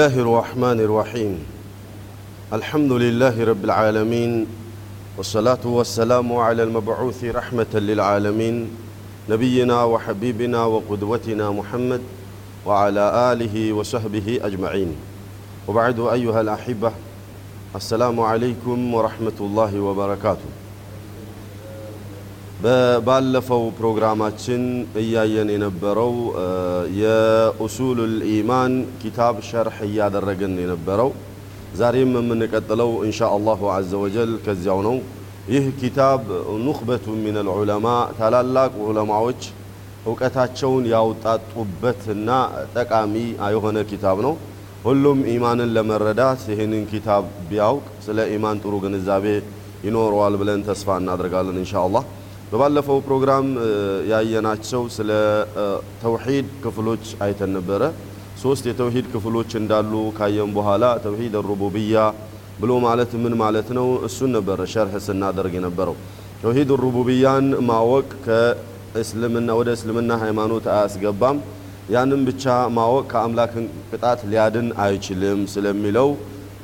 الله الرحمن الرحيم الحمد لله رب العالمين والصلاة والسلام على المبعوث رحمة للعالمين نبينا وحبيبنا وقدوتنا محمد وعلى آله وصحبه أجمعين وبعد أيها الأحبة السلام عليكم ورحمة الله وبركاته ባለፈው ፕሮግራማችን እያየን የነበረው የኡሱሉል ኢማን ኪታብ ሸርሕ እያደረግን የነበረው ዛሬም የምንቀጥለው እንሻ አላሁ አዘ ወጀል ከዚያው ነው። ይህ ኪታብ ኑክበቱ ሚነል ዑለማ ታላላቅ ዑለማዎች እውቀታቸውን ያውጣጡበትና ጠቃሚ የሆነ ኪታብ ነው። ሁሉም ኢማንን ለመረዳት ይህንን ኪታብ ቢያውቅ ስለ ኢማን ጥሩ ግንዛቤ ይኖረዋል ብለን ተስፋ እናደርጋለን እንሻ አላህ። በባለፈው ፕሮግራም ያየናቸው ስለ ተውሂድ ክፍሎች አይተን ነበረ። ሶስት የተውሂድ ክፍሎች እንዳሉ ካየን በኋላ ተውሂድ ሩቡብያ ብሎ ማለት ምን ማለት ነው? እሱን ነበረ ሸርሕ ስናደርግ የነበረው። ተውሂድ ሩቡብያን ማወቅ ከእስልምና ወደ እስልምና ሃይማኖት አያስገባም። ያንም ብቻ ማወቅ ከአምላክን ቅጣት ሊያድን አይችልም ስለሚለው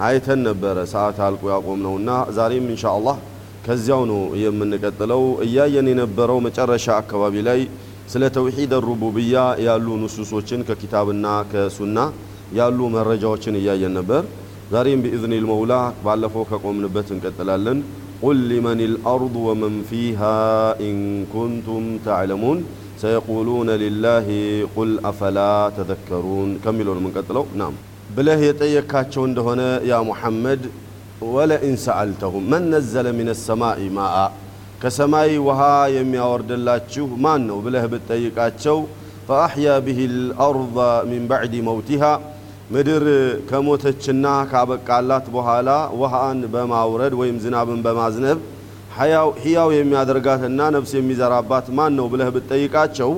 አይተን ነበረ። ሰዓት አልቆ ያቆም ነውና ዛሬም إن شاء ከዚያው ነው የምንቀጥለው። እያየን የነበረው መጨረሻ አካባቢ ላይ ስለ توحيد الربوبية ያሉ نصوص ኦችን ከኪታብና ከሱና ያሉ መረጃዎችን እያየን ነበር። ዛሬም بإذن المولى ባለፈው ከቆምንበት እንቀጥላለን። قل لمن الأرض ومن فيها إن كنتم تعلمون سيقولون لله قل أفلا تذكرون ከሚለው ነው የምንቀጥለው። نعم ብለህ የጠየካቸው እንደሆነ ያ ሙሐመድ ወለኢን ሰአልተሁም መን ነዘለ ሚነ ሰማኢ ማአ ከሰማይ ውሃ የሚያወርድላችሁ ማን ነው ብለህ ብትጠይቃቸው ፈአሕያ ብሂ ልአርض ሚን ባዕድ መውቲሃ ምድር ከሞተችና ካበቃላት በኋላ ውሃን በማውረድ ወይም ዝናብን በማዝነብ ሕያው የሚያደርጋትና ነፍስ የሚዘራባት ማን ነው ብለህ ብትጠይቃቸው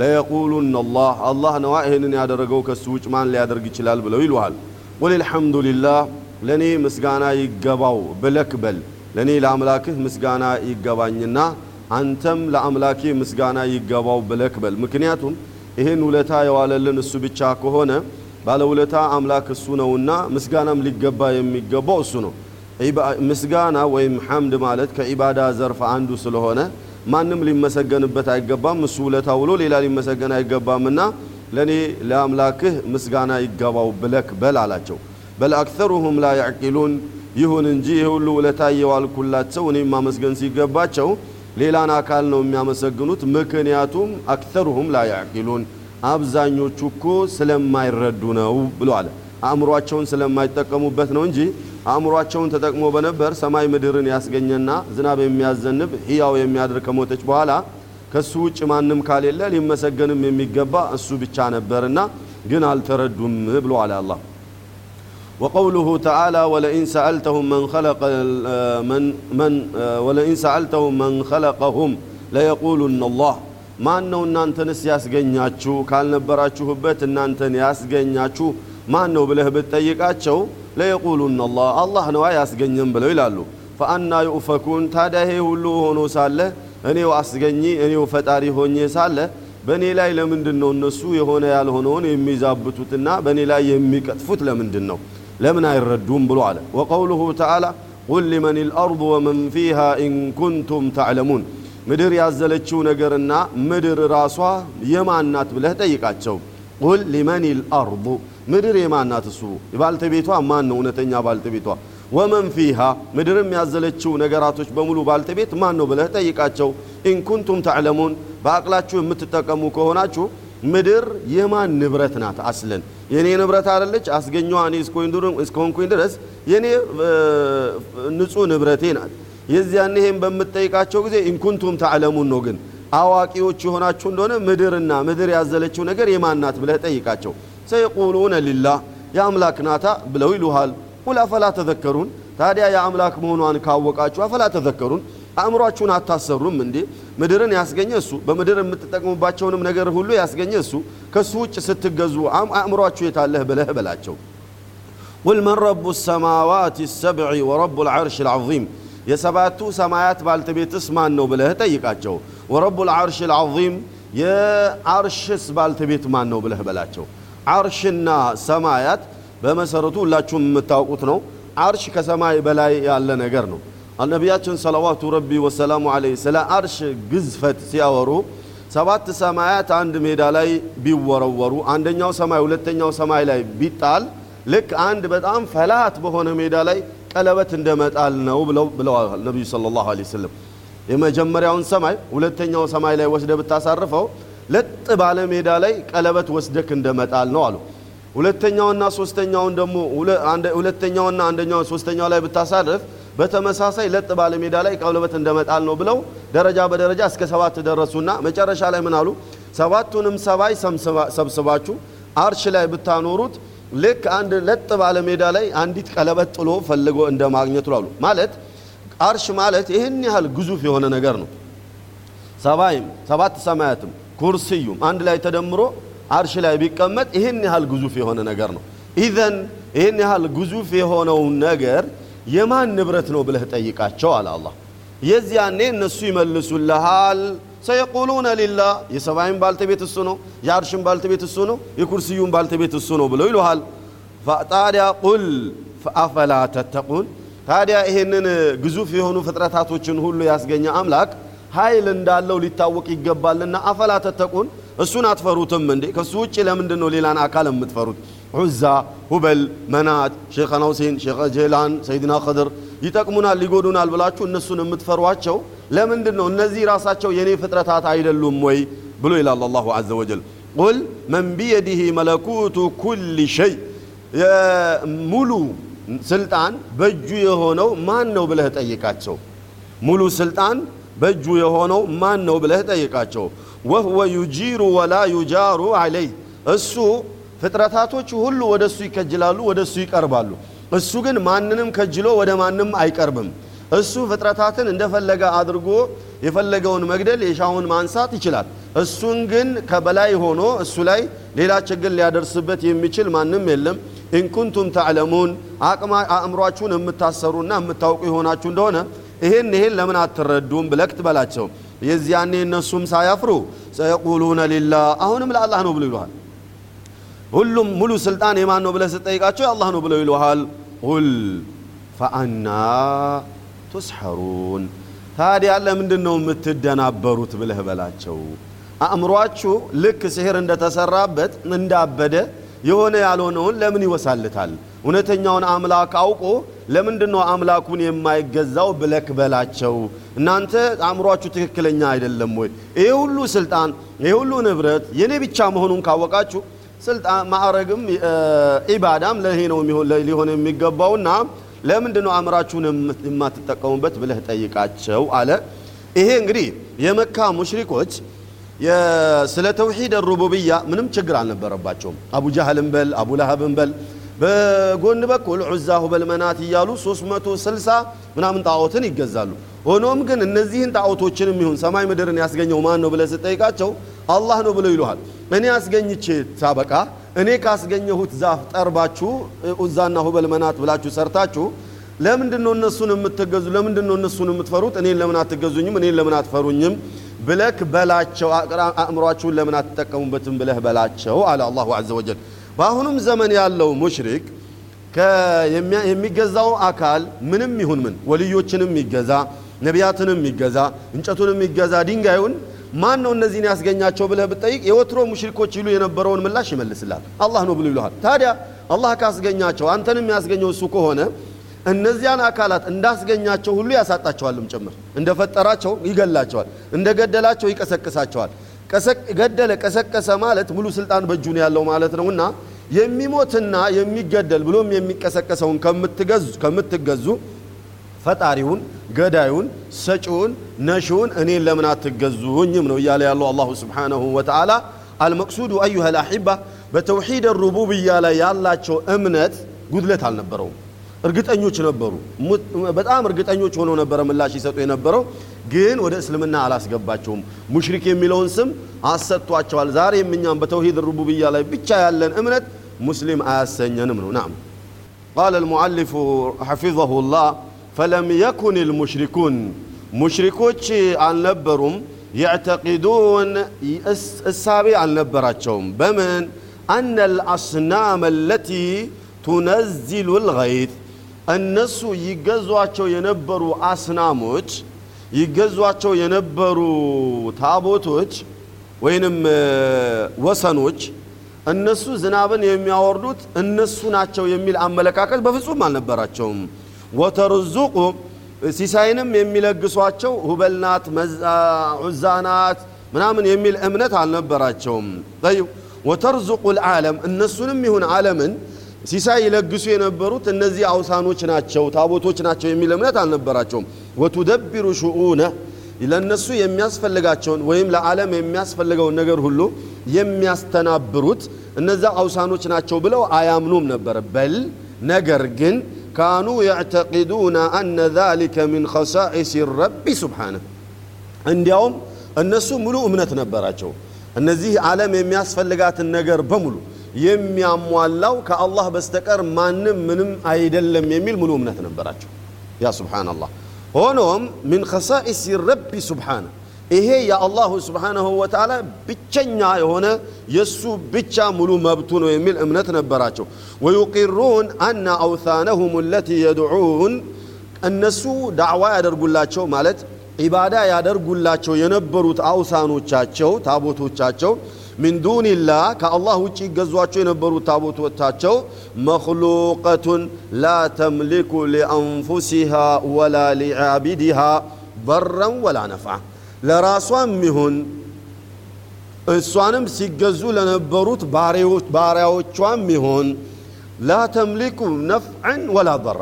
ለየቁሉነ አላህ አላህ ነዋ ይህንን ያደረገው ከሱ ውጭ ማን ሊያደርግ ይችላል ብለው ይሉሃል። ቁል አልሐምዱሊላህ ለእኔ ምስጋና ይገባው ብለክ በል። ለእኔ ለአምላክህ ምስጋና ይገባኝና አንተም ለአምላኬ ምስጋና ይገባው ብለክ በል። ምክንያቱም ይህን ውለታ የዋለልን እሱ ብቻ ከሆነ ባለውለታ አምላክ እሱ ነውና ምስጋናም ሊገባ የሚገባው እሱ ነው። ምስጋና ወይም ሐምድ ማለት ከዒባዳ ዘርፍ አንዱ ስለሆነ ማንም ሊመሰገንበት አይገባም። እሱ ውለታ ውሎ ሌላ ሊመሰገን አይገባምና ለእኔ ለአምላክህ ምስጋና ይገባው ብለክ በል አላቸው። በል አክተሩሁም ላ ያዕቂሉን ይሁን እንጂ ይህ ሁሉ ውለታ እየዋልኩላቸው እኔም ማመስገን ሲገባቸው ሌላን አካል ነው የሚያመሰግኑት። ምክንያቱም አክተሩሁም ላ ያዕቂሉን አብዛኞቹ እኮ ስለማይረዱ ነው አለ። አእምሯቸውን ስለማይጠቀሙበት ነው እንጂ አእምሯቸውን ተጠቅሞ በነበር ሰማይ ምድርን ያስገኘና ዝናብ የሚያዘንብ ሕያው የሚያድር ከሞተች በኋላ ከሱ ውጭ ማንም ካሌለ ሊመሰገንም የሚገባ እሱ ብቻ ነበርና ግን አልተረዱም ብሎ አለ አላህ وقوله تعالى ولئن سألتهم من خلق من من ولئن سألتهم من خلقهم ليقولن الله ማን ነው እናንተንስ ያስገኛችሁ ካልነበራችሁበት እናንተን ያስገኛችሁ ማን ነው ብለህ ብትጠይቃቸው ለየቁሉን አላህ አላህ ነዋ ያስገኘም ብለው ይላሉ። ፈአና ዩእፈኩን ታዲያ ይሄ ሁሉ ሆኖ ሳለ እኔው አስገኚ እኔው ፈጣሪ ሆኜ ሳለ በእኔ ላይ ለምንድን ነው እነሱ የሆነ ያልሆነውን የሚዛብቱትና በእኔ ላይ የሚቀጥፉት ለምንድን ነው? ለምን አይረዱም ብሎ አለ። وقوله تعالى قل لمن الأرض ومن فيها إن كنتم تعلمون ምድር ያዘለችው ነገርና ምድር ራሷ የማናት ብለህ ጠይቃቸው። قل لمن الأرض ምድር የማናት እሱ ባልተቤቷ ማን ነው እውነተኛ ባልተቤቷ? ومن فيها ምድርም ያዘለችው ነገራቶች በሙሉ ባልተቤት ማን ነው ብለህ ጠይቃቸው። إن كنتم تعلمون በአቅላችሁ የምትጠቀሙ ከሆናችሁ ምድር የማን ንብረት ናት? أصلا የኔ ንብረት አይደለች። አስገኘዋ እኔ እስከሆንኩኝ ድረስ የኔ ንጹህ ንብረቴ ናት። የዚያን ይሄን በምትጠይቃቸው ጊዜ إن كنتم تعلمون ነው። ግን አዋቂዎች የሆናችሁ እንደሆነ ምድርና ምድር ያዘለችው ነገር የማን ናት ብለህ ጠይቃቸው። ሰየቁሉነ ሊላህ የአምላክ ናታ ብለው ይሉሃል። ቁል አፈላ ተዘከሩን ታዲያ የአምላክ መሆኗን ካወቃችሁ አፈላ ተዘከሩን አእምሯችሁን አታሰሩም እንዴ? ምድርን ያስገኘ እሱ፣ በምድር የምትጠቅሙባቸውንም ነገር ሁሉ ያስገኘ እሱ። ከሱ ውጭ ስትገዙ አእምሯችሁ የታለህ ብለህ በላቸው። ቁል መን ረቡ ሰማዋት ሰብዒ ወረቡ ልዓርሽ ልዓዚም የሰባቱ ሰማያት ባልተቤትስ ማን ነው ብለህ ጠይቃቸው። ወረቡ ልዓርሽ ልዓዚም የአርሽስ ባልተቤት ማን ነው ብለህ በላቸው። አርሽና ሰማያት በመሰረቱ ሁላችሁም የምታውቁት ነው። አርሽ ከሰማይ በላይ ያለ ነገር ነው። ነቢያችን ሰለዋቱ ረቢ ወሰላሙ ዐለይሂ ስለ አርሽ ግዝፈት ሲያወሩ ሰባት ሰማያት አንድ ሜዳ ላይ ቢወረወሩ አንደኛው ሰማይ ሁለተኛው ሰማይ ላይ ቢጣል ልክ አንድ በጣም ፈላት በሆነ ሜዳ ላይ ቀለበት እንደመጣል ነው ብለው ብለዋል ነቢዩ ሰለላሁ ዐለይሂ ወሰለም። የመጀመሪያውን ሰማይ ሁለተኛው ሰማይ ላይ ወስደ ብታሳርፈው ለጥ ባለ ሜዳ ላይ ቀለበት ወስደክ እንደመጣል ነው አሉ። ሁለተኛውና ሶስተኛውን ደግሞ ሁለተኛውና አንደኛው ሶስተኛው ላይ ብታሳርፍ በተመሳሳይ ለጥ ባለ ሜዳ ላይ ቀለበት እንደመጣል ነው ብለው ደረጃ በደረጃ እስከ ሰባት ደረሱና መጨረሻ ላይ ምን አሉ? ሰባቱንም ሰማይ ሰብስባችሁ አርሽ ላይ ብታኖሩት ልክ አንድ ለጥ ባለ ሜዳ ላይ አንዲት ቀለበት ጥሎ ፈልጎ እንደ ማግኘቱ አሉ። ማለት አርሽ ማለት ይህን ያህል ግዙፍ የሆነ ነገር ነው። ሰባይም ሰባት ሰማያትም ኩርስዩም አንድ ላይ ተደምሮ አርሽ ላይ ቢቀመጥ ይህን ያህል ግዙፍ የሆነ ነገር ነው። ኢዘን ይህን ያህል ግዙፍ የሆነውን ነገር የማን ንብረት ነው ብለህ ጠይቃቸው አለ አላህ። የዚያኔ እነሱ ይመልሱልሃል ሰየቁሉነ ሊላህ የሰማይም ባልተቤት እሱ ነው፣ የአርሽም ባልተቤት እሱ ነው፣ የኩርሲዩም ባልተቤት እሱ ነው ብለው ይሉሃል። ታዲያ ቁል አፈላ ተተቁን ታዲያ ይሄንን ግዙፍ የሆኑ ፍጥረታቶችን ሁሉ ያስገኘ አምላክ ኃይል እንዳለው ሊታወቅ ይገባልና አፈላ ተተቁን እሱን አትፈሩትም እንዴ? ከሱ ውጭ ለምንድን ነው ሌላን አካል የምትፈሩት? ዑዛ፣ ሁበል፣ መናት፣ ሼኸና ሁሴን፣ ሼኸ ጄላን፣ ሰይድና ኸድር ይጠቅሙናል፣ ሊጎዱናል ብላችሁ እነሱን የምትፈሯቸው ለምንድን ነው? እነዚህ ራሳቸው የኔ ፍጥረታት አይደሉም ወይ ብሎ ይላል الله عز وجل። قل من بيده ملكوت كل شيء ሙሉ ስልጣን በእጁ የሆነው ማን ነው ብለህ ጠይቃቸው። ሙሉ ስልጣን በእጁ የሆነው ማን ነው ብለህ ጠይቃቸው። وهو يجير ولا يجار عليه እሱ ፍጥረታቶች ሁሉ ወደ እሱ ይከጅላሉ፣ ወደ እሱ ይቀርባሉ። እሱ ግን ማንንም ከጅሎ ወደ ማንም አይቀርብም። እሱ ፍጥረታትን እንደፈለገ አድርጎ የፈለገውን መግደል የሻውን ማንሳት ይችላል። እሱን ግን ከበላይ ሆኖ እሱ ላይ ሌላ ችግር ሊያደርስበት የሚችል ማንም የለም። ኢንኩንቱም ተዕለሙን አእምሯችሁን የምታሰሩና የምታውቁ የሆናችሁ እንደሆነ ይሄን ይሄን ለምን አትረዱም ብለክ ትበላቸው። የዚያኔ እነሱም ሳያፍሩ ሰየቁሉነ ሊላህ አሁንም ለአላህ ነው ብሎ ይሉሃል። ሁሉም ሙሉ ስልጣን የማን ነው ብለህ ስጠይቃቸው የአላህ ነው ብለው ይሉሃል። ቁል ፈአና ቱስሐሩን ታዲያ ለምንድን ነው የምትደናበሩት ብለህ በላቸው። አእምሯችሁ ልክ ሲሕር እንደተሰራበት እንዳበደ የሆነ ያልሆነውን ለምን ይወሳልታል? እውነተኛውን አምላክ አውቆ ለምንድን ነው አምላኩን የማይገዛው ብለክ በላቸው። እናንተ አእምሯችሁ ትክክለኛ አይደለም ወይ? ይህ ሁሉ ስልጣን ይህ ሁሉ ንብረት የኔ ብቻ መሆኑን ካወቃችሁ ስልጣን ማዕረግም ኢባዳም ለይሄ ነው ሊሆን የሚገባውና ለምንድን ነው አእምራችሁን የማትጠቀሙበት ብለህ ጠይቃቸው አለ። ይሄ እንግዲህ የመካ ሙሽሪኮች ስለ ተውሂድ ሩቡብያ ምንም ችግር አልነበረባቸውም። አቡ ጃህልን በል አቡ ለሀብን በል በጎን በኩል ዑዛ ሁበል መናት እያሉ 360 ምናምን ጣዖትን ይገዛሉ። ሆኖም ግን እነዚህን ጣዖቶችንም ይሁን ሰማይ ምድርን ያስገኘው ማን ነው ብለህ ስጠይቃቸው አላህ ነው ብለው ይሉሃል። እኔ አስገኝቼ ሳበቃ እኔ ካስገኘሁት ዛፍ ጠርባችሁ ዑዛና ሁበል መናት ብላችሁ ሰርታችሁ ለምንድን ነው እነሱን የምትገዙ? ለምንድን ነው እነሱን የምትፈሩት? እኔን ለምን አትገዙኝም? እኔን ለምን አትፈሩኝም ብለክ በላቸው። አእምሯችሁን ለምን አትጠቀሙበትም ብለህ በላቸው አለ አላሁ ዐዘ ወጀል። በአሁኑም ዘመን ያለው ሙሽሪክ የሚገዛው አካል ምንም ይሁን ምን ወልዮችንም ይገዛ፣ ነቢያትንም ይገዛ፣ እንጨቱንም ይገዛ፣ ድንጋዩን ማን ነው እነዚህን ያስገኛቸው ብለህ ብትጠይቅ የወትሮ ሙሽሪኮች ይሉ የነበረውን ምላሽ ይመልስላል። አላህ ነው ብሎ ይሉሃል። ታዲያ አላህ ካስገኛቸው አንተንም ያስገኘው እሱ ከሆነ እነዚያን አካላት እንዳስገኛቸው ሁሉ ያሳጣቸዋልም ጭምር። እንደፈጠራቸው ይገላቸዋል፣ እንደገደላቸው ይቀሰቅሳቸዋል። ገደለ ቀሰቀሰ ማለት ሙሉ ስልጣን በእጁ ነው ያለው ማለት ነውና የሚሞትና የሚገደል ብሎም የሚቀሰቀሰውን ከምትገዙ ፈጣሪውን፣ ገዳዩን፣ ሰጪውን፣ ነሺውን እኔን ለምን አትገዙኝም ነው እያለ ያለው አላሁ ስብሓነሁ ወተዓላ። አልመቅሱዱ አዩሃ ልአሒባ በተውሒድ ሩቡብያ ላይ ያላቸው እምነት ጉድለት አልነበረውም። እርግጠኞች ነበሩ። በጣም እርግጠኞች ሆነው ነበረ ምላሽ ይሰጡ የነበረው ግን ወደ እስልምና አላስገባቸውም። ሙሽሪክ የሚለውን ስም አሰጥቷቸዋል። ዛሬም እኛም በተውሂድ ሩቡብያ ላይ ብቻ ያለን እምነት ሙስሊም አያሰኘንም ነው። ናም ቃለ ልሙዓሊፉ ሐፊظሁ ላህ ፈለም የኩን ልሙሽሪኩን። ሙሽሪኮች አልነበሩም የዕተቂዱን እሳቤ አልነበራቸውም። በምን? አነ ልአስናም አለቲ ቱነዚሉ ልገይት። እነሱ ይገዟቸው የነበሩ አስናሞች ይገዟቸው የነበሩ ታቦቶች ወይንም ወሰኖች እነሱ ዝናብን የሚያወርዱት እነሱ ናቸው የሚል አመለካከት በፍጹም አልነበራቸውም። ወተርዙቁ ሲሳይንም የሚለግሷቸው ሁበልናት፣ ዑዛናት ምናምን የሚል እምነት አልነበራቸውም። ጠይብ ወተርዙቁ ልዓለም እነሱንም ይሁን ዓለምን ሲሳይ ይለግሱ የነበሩት እነዚህ አውሳኖች ናቸው ታቦቶች ናቸው የሚል እምነት አልነበራቸውም። ወቱደቢሩ ሽኡነ ለእነሱ የሚያስፈልጋቸውን ወይም ለዓለም የሚያስፈልገውን ነገር ሁሉ የሚያስተናብሩት እነዛ አውሳኖች ናቸው ብለው አያምኑም ነበር። በል ነገር ግን ካኑ የዕተቂዱነ አነ ዛሊከ ሚን ኸሳኢስ ረቢ ሱብሓነህ እንዲያውም እነሱ ሙሉ እምነት ነበራቸው። እነዚህ ዓለም የሚያስፈልጋትን ነገር በሙሉ የሚያሟላው ከአላህ በስተቀር ማንም ምንም አይደለም የሚል ሙሉ እምነት ነበራቸው። ያ ሱብሓነላህ። ሆኖም ሚን ኸሳኢስ ረቢ ሱብሓነ ይሄ የአላሁ ስብሓነሁ ወተዓላ ብቸኛ የሆነ የእሱ ብቻ ሙሉ መብቱ ነው የሚል እምነት ነበራቸው። ወዩቂሩን አነ አውታነሁም ለቲ የድዑን እነሱ ዳዕዋ ያደርጉላቸው ማለት ዒባዳ ያደርጉላቸው የነበሩት አውሳኖቻቸው ታቦቶቻቸው ሚን ዱንላህ ከአላህ ውጭ ይገዟቸው የነበሩት ታቦቶቻቸው መክሉቀቱን ላ ተምሊኩ ሊአንፉሲሃ ወላ ሊዓቢድሃ በረን ወላ ነፍዓ ለራሷም ይሁን እሷንም ሲገዙ ለነበሩት ባሪያዎቿም ይሁን ላ ተምሊኩ ነፍዐን ወላ በራ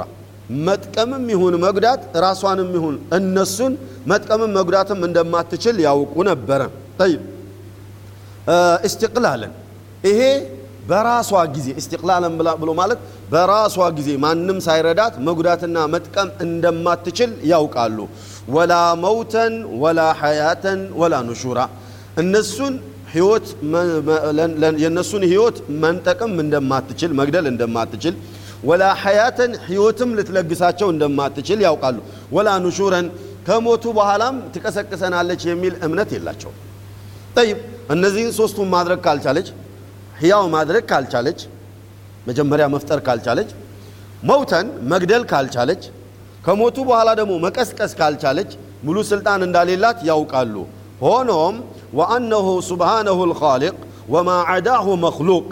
መጥቀምም ይሁን መጉዳት ራሷንም ይሁን እነሱን መጥቀምም መጉዳትም እንደማትችል ያውቁ ነበረ። ጠይብ እስትቅላለን ይሄ በራሷ ጊዜ እስትቅላለን ብሎ ማለት በራሷ ጊዜ ማንም ሳይረዳት መጉዳትና መጥቀም እንደማትችል ያውቃሉ። ወላ መውተን ወላ ሐያተን ወላ ኑሹራ እነሱን ህይወት የእነሱን ህይወት መንጠቅም እንደማትችል መግደል እንደማትችል ወላ ሐያተን ህይወትም ልትለግሳቸው እንደማትችል ያውቃሉ። ወላ ኑሹረን ከሞቱ በኋላም ትቀሰቅሰናለች የሚል እምነት የላቸው። ጠይብ እነዚህን ሶስቱን ማድረግ ካልቻለች ህያው ማድረግ ካልቻለች መጀመሪያ መፍጠር ካልቻለች መውተን መግደል ካልቻለች ከሞቱ በኋላ ደግሞ መቀስቀስ ካልቻለች ሙሉ ስልጣን እንዳሌላት ያውቃሉ። ሆኖም ወአነሁ ሱብሓነሁ ልኻሊቅ ወማ ዐዳሁ መክሉቅ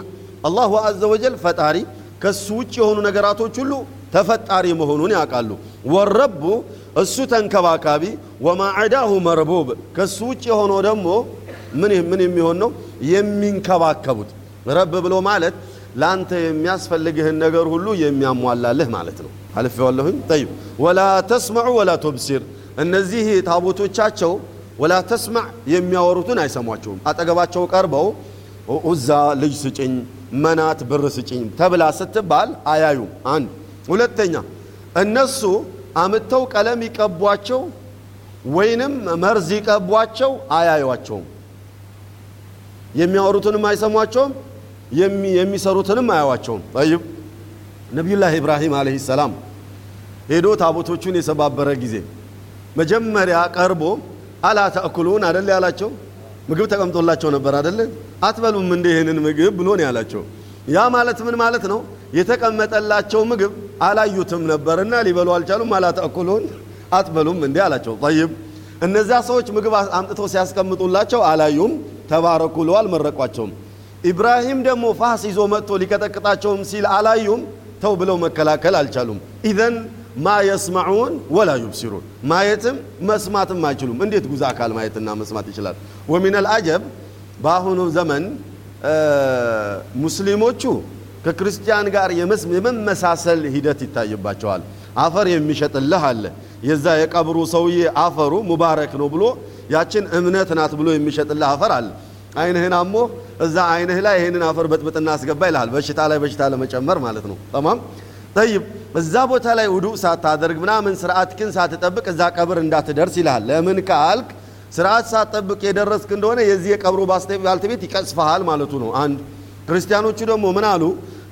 አላሁ አዘ ወጀል ፈጣሪ ከሱ ውጭ የሆኑ ነገራቶች ሁሉ ተፈጣሪ መሆኑን ያውቃሉ። ወረቡ እሱ ተንከባካቢ፣ ወማ ዐዳሁ መርቡብ ከሱ ውጭ የሆነው ደግሞ ምን ምን የሚሆን ነው የሚንከባከቡት። ረብ ብሎ ማለት ለአንተ የሚያስፈልግህን ነገር ሁሉ የሚያሟላልህ ማለት ነው። አልፌዋለሁኝ። ጠይብ ወላ ተስማዑ ወላ ቱብሲር እነዚህ ታቦቶቻቸው ወላ ተስማዕ የሚያወሩትን አይሰሟቸውም። አጠገባቸው ቀርበው ኡዛ ልጅ ስጭኝ፣ መናት ብር ስጭኝ ተብላ ስትባል አያዩም። አንድ ሁለተኛ እነሱ አምጥተው ቀለም ይቀቧቸው ወይንም መርዝ ይቀቧቸው አያዩቸውም። የሚያወሩትንም አይሰሟቸውም፣ የሚሰሩትንም አያዋቸውም። ጠይብ ነቢዩላህ ኢብራሂም አለይሂ ሰላም ሄዶ ታቦቶቹን የሰባበረ ጊዜ መጀመሪያ ቀርቦ አላ ተእኩሉን አደለ ያላቸው። ምግብ ተቀምጦላቸው ነበር አደለ? አትበሉም እንደ ይህንን ምግብ ብሎ ነው ያላቸው። ያ ማለት ምን ማለት ነው? የተቀመጠላቸው ምግብ አላዩትም ነበርና ሊበሉ አልቻሉም። አላ ተእኩሉን አትበሉም እንዴ አላቸው። ጠይብ እነዚያ ሰዎች ምግብ አምጥተው ሲያስቀምጡላቸው አላዩም፣ ተባረኩ ብለው አልመረቋቸውም። ኢብራሂም ደግሞ ፋስ ይዞ መጥቶ ሊቀጠቅጣቸውም ሲል አላዩም፣ ተው ብለው መከላከል አልቻሉም። ኢዘን ማ የስማዑን ወላ ዩብሲሩን ማየትም መስማትም አይችሉም። እንዴት ጉዛ አካል ማየትና መስማት ይችላል? ወሚነል አጀብ በአሁኑ ዘመን ሙስሊሞቹ ከክርስቲያን ጋር የመመሳሰል ሂደት ይታይባቸዋል። አፈር የሚሸጥልህ አለ። የዛ የቀብሩ ሰውዬ አፈሩ ሙባረክ ነው ብሎ ያችን እምነት ናት ብሎ የሚሸጥልህ አፈር አለ። አይንህን አሞ እዛ አይንህ ላይ ይህንን አፈር በጥብጥና አስገባ ይልሃል። በሽታ ላይ በሽታ ለመጨመር ማለት ነው። ተማም ጠይብ እዛ ቦታ ላይ ውዱእ ሳታደርግ ምናምን ስርዓት ግን ሳትጠብቅ እዛ ቀብር እንዳትደርስ ይልሃል። ለምን ካልክ ስርዓት ሳትጠብቅ የደረስክ እንደሆነ የዚህ የቀብሩ ባልተቤት ይቀጽፈሃል ማለቱ ነው። አንድ ክርስቲያኖቹ ደግሞ ምን አሉ?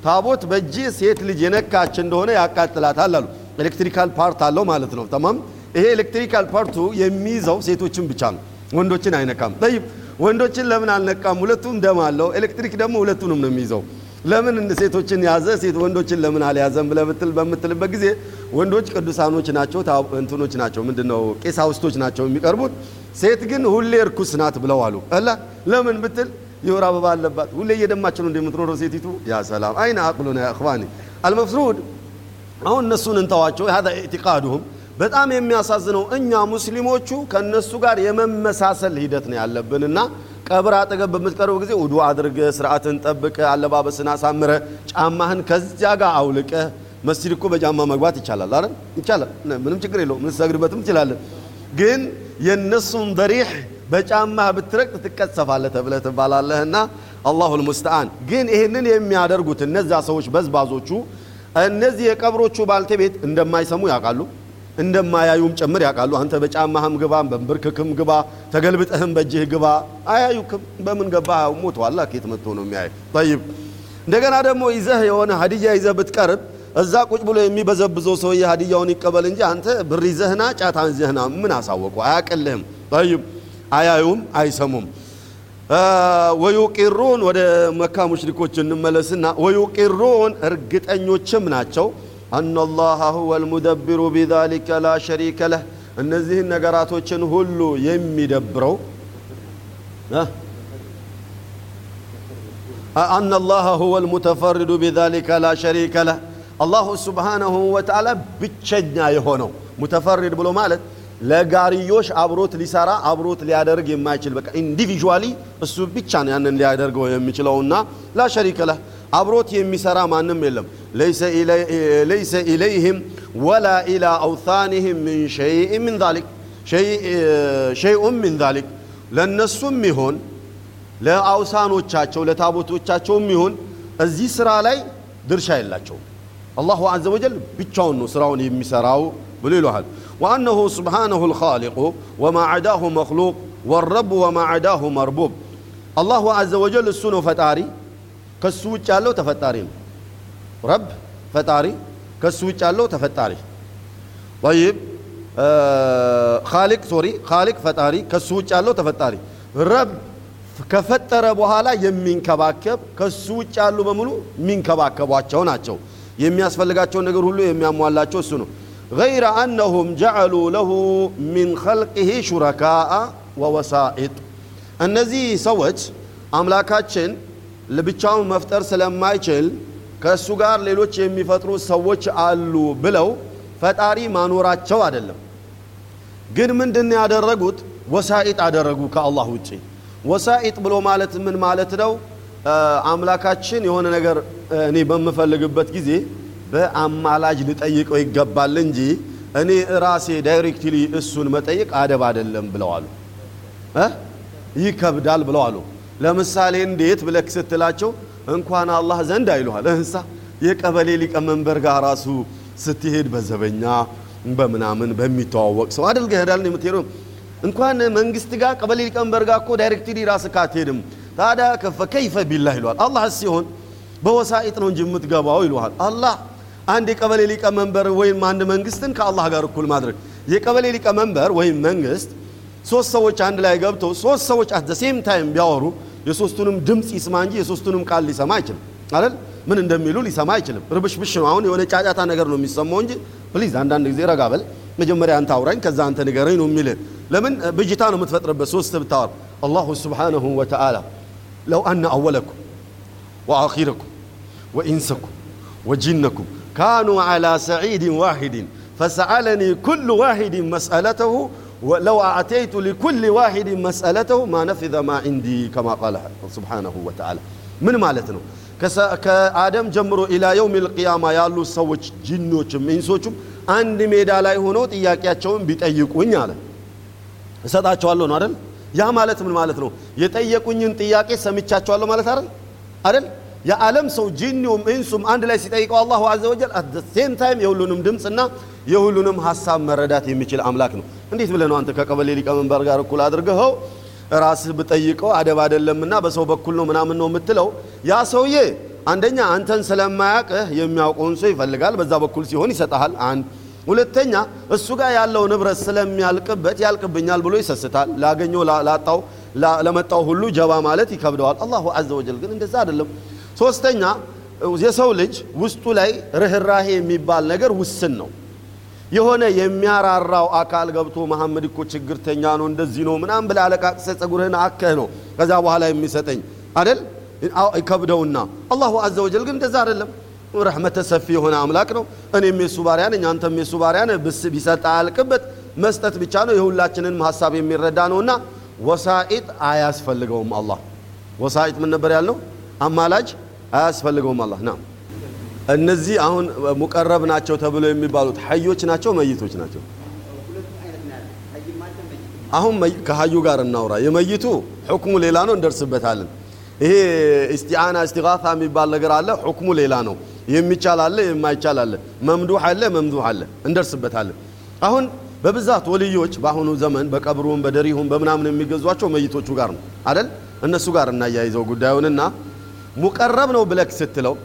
ታቦት በእጅ ሴት ልጅ የነካች እንደሆነ ያቃጥላታል አሉ። electrical part አለው ማለት ነው። تمام ይሄ electrical part ኡ የሚይዘው ሴቶችን ብቻ ነው፣ ወንዶችን አይነካም። ወንዶችን ለምን አልነካም? ሁለቱም ደም አለው። ኤሌክትሪክ ደግሞ ሁለቱንም ነው የሚይዘው። ለምን ሴቶችን ያዘ ሴት ወንዶችን ለምን አልያዘም ብለህ በምትልበት ጊዜ ወንዶች ቅዱሳኖች ናቸው፣ እንትኖች ናቸው፣ ምንድነው ቄሳውስቶች ናቸው የሚቀርቡት። ሴት ግን ሁሌ እርኩስ ናት ብለው አሉ። አላ ለምን ብትል የወር አበባ አለባት። ሁሌ እየደማች ነው እንደምትኖረው ሴቲቱ። ያ ሰላም አይነ አቅሉና ያ እኽዋኒ አልመፍሩድ አሁን እነሱን እንተዋቸው። ሀዛ ኢዕቲቃዱሁም በጣም የሚያሳዝነው እኛ ሙስሊሞቹ ከእነሱ ጋር የመመሳሰል ሂደት ነው ያለብንና ቀብር አጠገብ በምትቀርቡ ጊዜ ውዱ አድርገ ስርዓትን ጠብቀ አለባበስን አሳምረ ጫማህን ከዚያ ጋር አውልቀ መስጂድ እኮ በጫማ መግባት ይቻላል አይደል? ይቻላል። ምንም ችግር የለውም። ልንሰግድበትም ትችላለን። ግን የእነሱን በሪሕ በጫማህ ብትረግጥ ትቀሰፋለህ ተብለህ ትባላለህና አላሁል ሙስተዓን። ግን ይህንን የሚያደርጉት እነዛ ሰዎች በዝባዞቹ እነዚህ የቀብሮቹ ባልተቤት እንደማይሰሙ ያውቃሉ እንደማያዩም ጭምር ያውቃሉ። አንተ በጫማህም ግባ፣ በንብርክክም ግባ፣ ተገልብጠህም በእጅህ ግባ፣ አያዩክም። በምን ገባ ሞተዋል። ኬት መጥቶ ነው የሚያይ? ጠይብ እንደገና ደግሞ ይዘህ የሆነ ሀዲያ ይዘህ ብትቀርብ እዛ ቁጭ ብሎ የሚበዘብዘው ሰውዬ ሀዲያውን ይቀበል እንጂ አንተ ብር ይዘህና ጫት ይዘህና ምን አሳወቁ? አያቅልህም። ጠይብ አያዩም፣ አይሰሙም። ወዩቂሩን ወደ መካ ሙሽሪኮች እንመለስና ወዩቂሩን እርግጠኞችም ናቸው አነላሃ ሁወ ልሙደብሩ ቢዛሊከ ላ ሸሪከ ለህ እነዚህን ነገራቶችን ሁሉ የሚደብረው أن الله هو المتفرد بذلك لا شريك له الله سبحانه وتعالى ብቸኛ የሆነው። متفرد ብሎ ማለት ለጋርዮሽ አብሮት ሊሰራ አብሮት ሊያደርግ የማይችል በቃ individually እሱ ብቻ ነው ያንን ሊያደርገው የሚችለውና لا شريك له አብሮት የሚሰራ ማንም የለም። ለይሰ ኢለይህም ወላ ኢላ አውታኒህም ምን ሸይእ ምን ዛሊክ ሸይኡን ምን ዛሊክ ለእነሱም ይሆን ለአውሳኖቻቸው ለታቦቶቻቸውም ይሆን እዚህ ስራ ላይ ድርሻ የላቸውም። አላሁ አዘ ወጀል ብቻውን ነው ስራውን የሚሰራው ብሎ ይለሃል። ወአነሁ ስብሓነሁ ልኻሊቁ ወማ ዐዳሁ መክሉቅ ወረቡ ወማ ዐዳሁ መርቡብ አላሁ አዘ ወጀል እሱ ነው ፈጣሪ ከሱ ውጭ ያለው ተፈጣሪ ነው። ረብ ፈጣሪ፣ ከሱ ውጭ ያለው ተፈጣሪ። ጠይብ ኻሊቅ ሶሪ ኻሊቅ ፈጣሪ፣ ከሱ ውጭ ያለው ተፈጣሪ። ረብ ከፈጠረ በኋላ የሚንከባከብ ከሱ ውጭ ያሉ በሙሉ የሚንከባከቧቸው ናቸው። የሚያስፈልጋቸውን ነገር ሁሉ የሚያሟላቸው እሱ ነው። ገይረ አነሁም ጀዐሉ ለሁ ሚን ኸልቂሂ ሹረካአ ወወሳኢጥ እነዚህ ሰዎች አምላካችን ለብቻውን መፍጠር ስለማይችል ከእሱ ጋር ሌሎች የሚፈጥሩ ሰዎች አሉ ብለው ፈጣሪ ማኖራቸው አይደለም። ግን ምንድን ያደረጉት ወሳኢጥ አደረጉ ከአላህ ውጭ። ወሳኢጥ ብሎ ማለት ምን ማለት ነው? አምላካችን የሆነ ነገር እኔ በምፈልግበት ጊዜ በአማላጅ ልጠይቀው ይገባል እንጂ እኔ ራሴ ዳይሬክትሊ እሱን መጠየቅ አደብ አይደለም ብለዋሉ። ይከብዳል ብለዋሉ። ለምሳሌ እንዴት ብለክ ስትላቸው እንኳን አላህ ዘንድ አይሉሃል እንሳ የቀበሌ ሊቀመንበር ጋር ራሱ ስትሄድ በዘበኛ በምናምን በሚተዋወቅ ሰው አድርገህ ሄዳል የምትሄደው እንኳን መንግስት ጋር ቀበሌ ሊቀመንበር ጋር እኮ directly ራስህ አትሄድም። ታዲያ كيف كيف بالله ይለዋል። አላህ ሲሆን በ وسائط ነው እንጂ የምትገባው ይለዋል። አላህ አንድ የቀበሌ ሊቀመንበር ወይም አንድ መንግስትን ከአላህ ጋር እኩል ማድረግ የቀበሌ ሊቀመንበር ወይም መንግስት ሶስት ሰዎች አንድ ላይ ገብተው ሶስት ሰዎች at same time ቢያወሩ የሶስቱንም ድምፅ ይስማ እንጂ የሶስቱንም ቃል ሊሰማ አይችልም አይደል? ምን እንደሚሉ ሊሰማ አይችልም። ርብሽብሽ ነው። አሁን የሆነ ጫጫታ ነገር ነው የሚሰማው እንጂ please አንዳንድ ጊዜ ረጋ በል፣ መጀመሪያ አንተ አውራኝ፣ ከዛ አንተ ንገረኝ ነው የሚል። ለምን ብጅታ ነው የምትፈጥርበት ሶስት ብታወር። الله سبحانه وتعالى ለው አነ አወለኩም ወአኺረኩም ወኢንሰኩም ወጂነኩም ካኑ ዓላ ሰዒድን ዋሂድን ፈሰአለኒ ኩሉ ዋሂድን መስአለተሁ ለው አዕተይቱ ሊኩል ዋሂድ መስአለተሁ ማ ነፊዘ ማ ዒንዲ ከማ ቃለ ስብሓነሁ ወተዓላ። ምን ማለት ነው? ከአደም ጀምሮ ኢላ የውም ልቅያማ ያሉ ሰዎች ጂኖችም ኢንሶችም አንድ ሜዳ ላይ ሆነው ጥያቄያቸውን ቢጠይቁኝ አለ እሰጣቸዋለሁ ነው አይደል? ያ ማለት ምን ማለት ነው? የጠየቁኝን ጥያቄ ሰምቻቸዋለሁ ማለት አይደል? አይደል? የዓለም ሰው ጂኒውም ኢንሱም አንድ ላይ ሲጠይቀው الله عز وجل at same time የሁሉንም ድምፅና የሁሉንም ሀሳብ መረዳት የሚችል አምላክ ነው። እንዴት ብለህ ነው አንተ ከቀበሌ ሊቀመንበር ጋር እኩል አድርገኸው ራስህ ብጠይቀው አደብ አይደለምና በሰው በኩል ነው ምናምን ነው የምትለው? ያ ሰውዬ አንደኛ አንተን ስለማያቅህ የሚያውቀውን ሰው ይፈልጋል። በዛ በኩል ሲሆን ይሰጠሃል። አንድ ሁለተኛ እሱ ጋር ያለው ንብረት ስለሚያልቅበት ያልቅብኛል ብሎ ይሰስታል። ላገኘው ላጣው ለመጣው ሁሉ ጀባ ማለት ይከብደዋል። አላሁ አዘ ወጀል ግን እንደዛ አይደለም። ሶስተኛ የሰው ልጅ ውስጡ ላይ ርኅራሄ የሚባል ነገር ውስን ነው። የሆነ የሚያራራው አካል ገብቶ መሐመድ እኮ ችግርተኛ ነው እንደዚህ ነው ምናምን ብለህ አለቃቅሰ ጸጉርህን አከህ ነው ከዛ በኋላ የሚሰጠኝ አደል ከብደውና አላሁ አዘ ወጀል ግን እንደዛ አይደለም። ረሕመተ ሰፊ የሆነ አምላክ ነው። እኔም የሱ ባሪያ ነኝ፣ አንተም የሱ ባሪያ ነህ። ቢሰጥ አያልቅበት መስጠት ብቻ ነው። የሁላችንን ሀሳብ የሚረዳ ነውና ወሳኢጥ አያስፈልገውም። አላህ ወሳኢጥ ምን ነበር ያልነው? አማላጅ አያስፈልገውም። አላህ ና እነዚህ አሁን ሙቀረብ ናቸው ተብሎ የሚባሉት ሐዮች ናቸው መይቶች ናቸው? አሁን ከሀዩ ጋር እናውራ። የመይቱ ሕክሙ ሌላ ነው፣ እንደርስበታለን። ይሄ እስቲዓና እስቲጋታ የሚባል ነገር አለ። ሕክሙ ሌላ ነው። የሚቻል አለ፣ የማይቻል አለ። መምዱሕ አለ፣ መምዱሕ አለ። እንደርስበታለን። አሁን በብዛት ወልዮች በአሁኑ ዘመን በቀብሩም በደሪሁም በምናምን የሚገዟቸው መይቶቹ ጋር ነው አደል? እነሱ ጋር እናያይዘው ጉዳዩንና ሙቀረብ ነው ብለህ ስትለው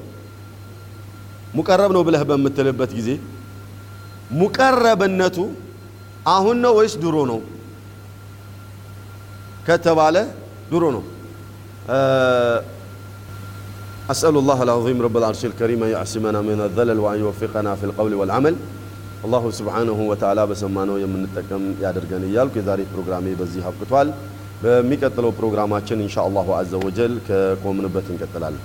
ሙቀረብ ነው ብለህ በምትልበት ጊዜ ሙቀረብነቱ አሁን ነው ወይስ ድሮ ነው ከተባለ ድሮ ነው። أسأل الله العظيم رب العرش الكريم أن يعصمنا من الذلل وأن يوفقنا في القول والعمل الله سبحانه وتعالى በሰማነው የምንጠቀም ያደርገን እያልኩ የዛሬ ፕሮግራሜ በዚህ አብቅቷል። በሚቀጥለው ፕሮግራማችን ኢንሻ አላሁ አዘ ወጀል ከቆምንበት እንቀጥላለን።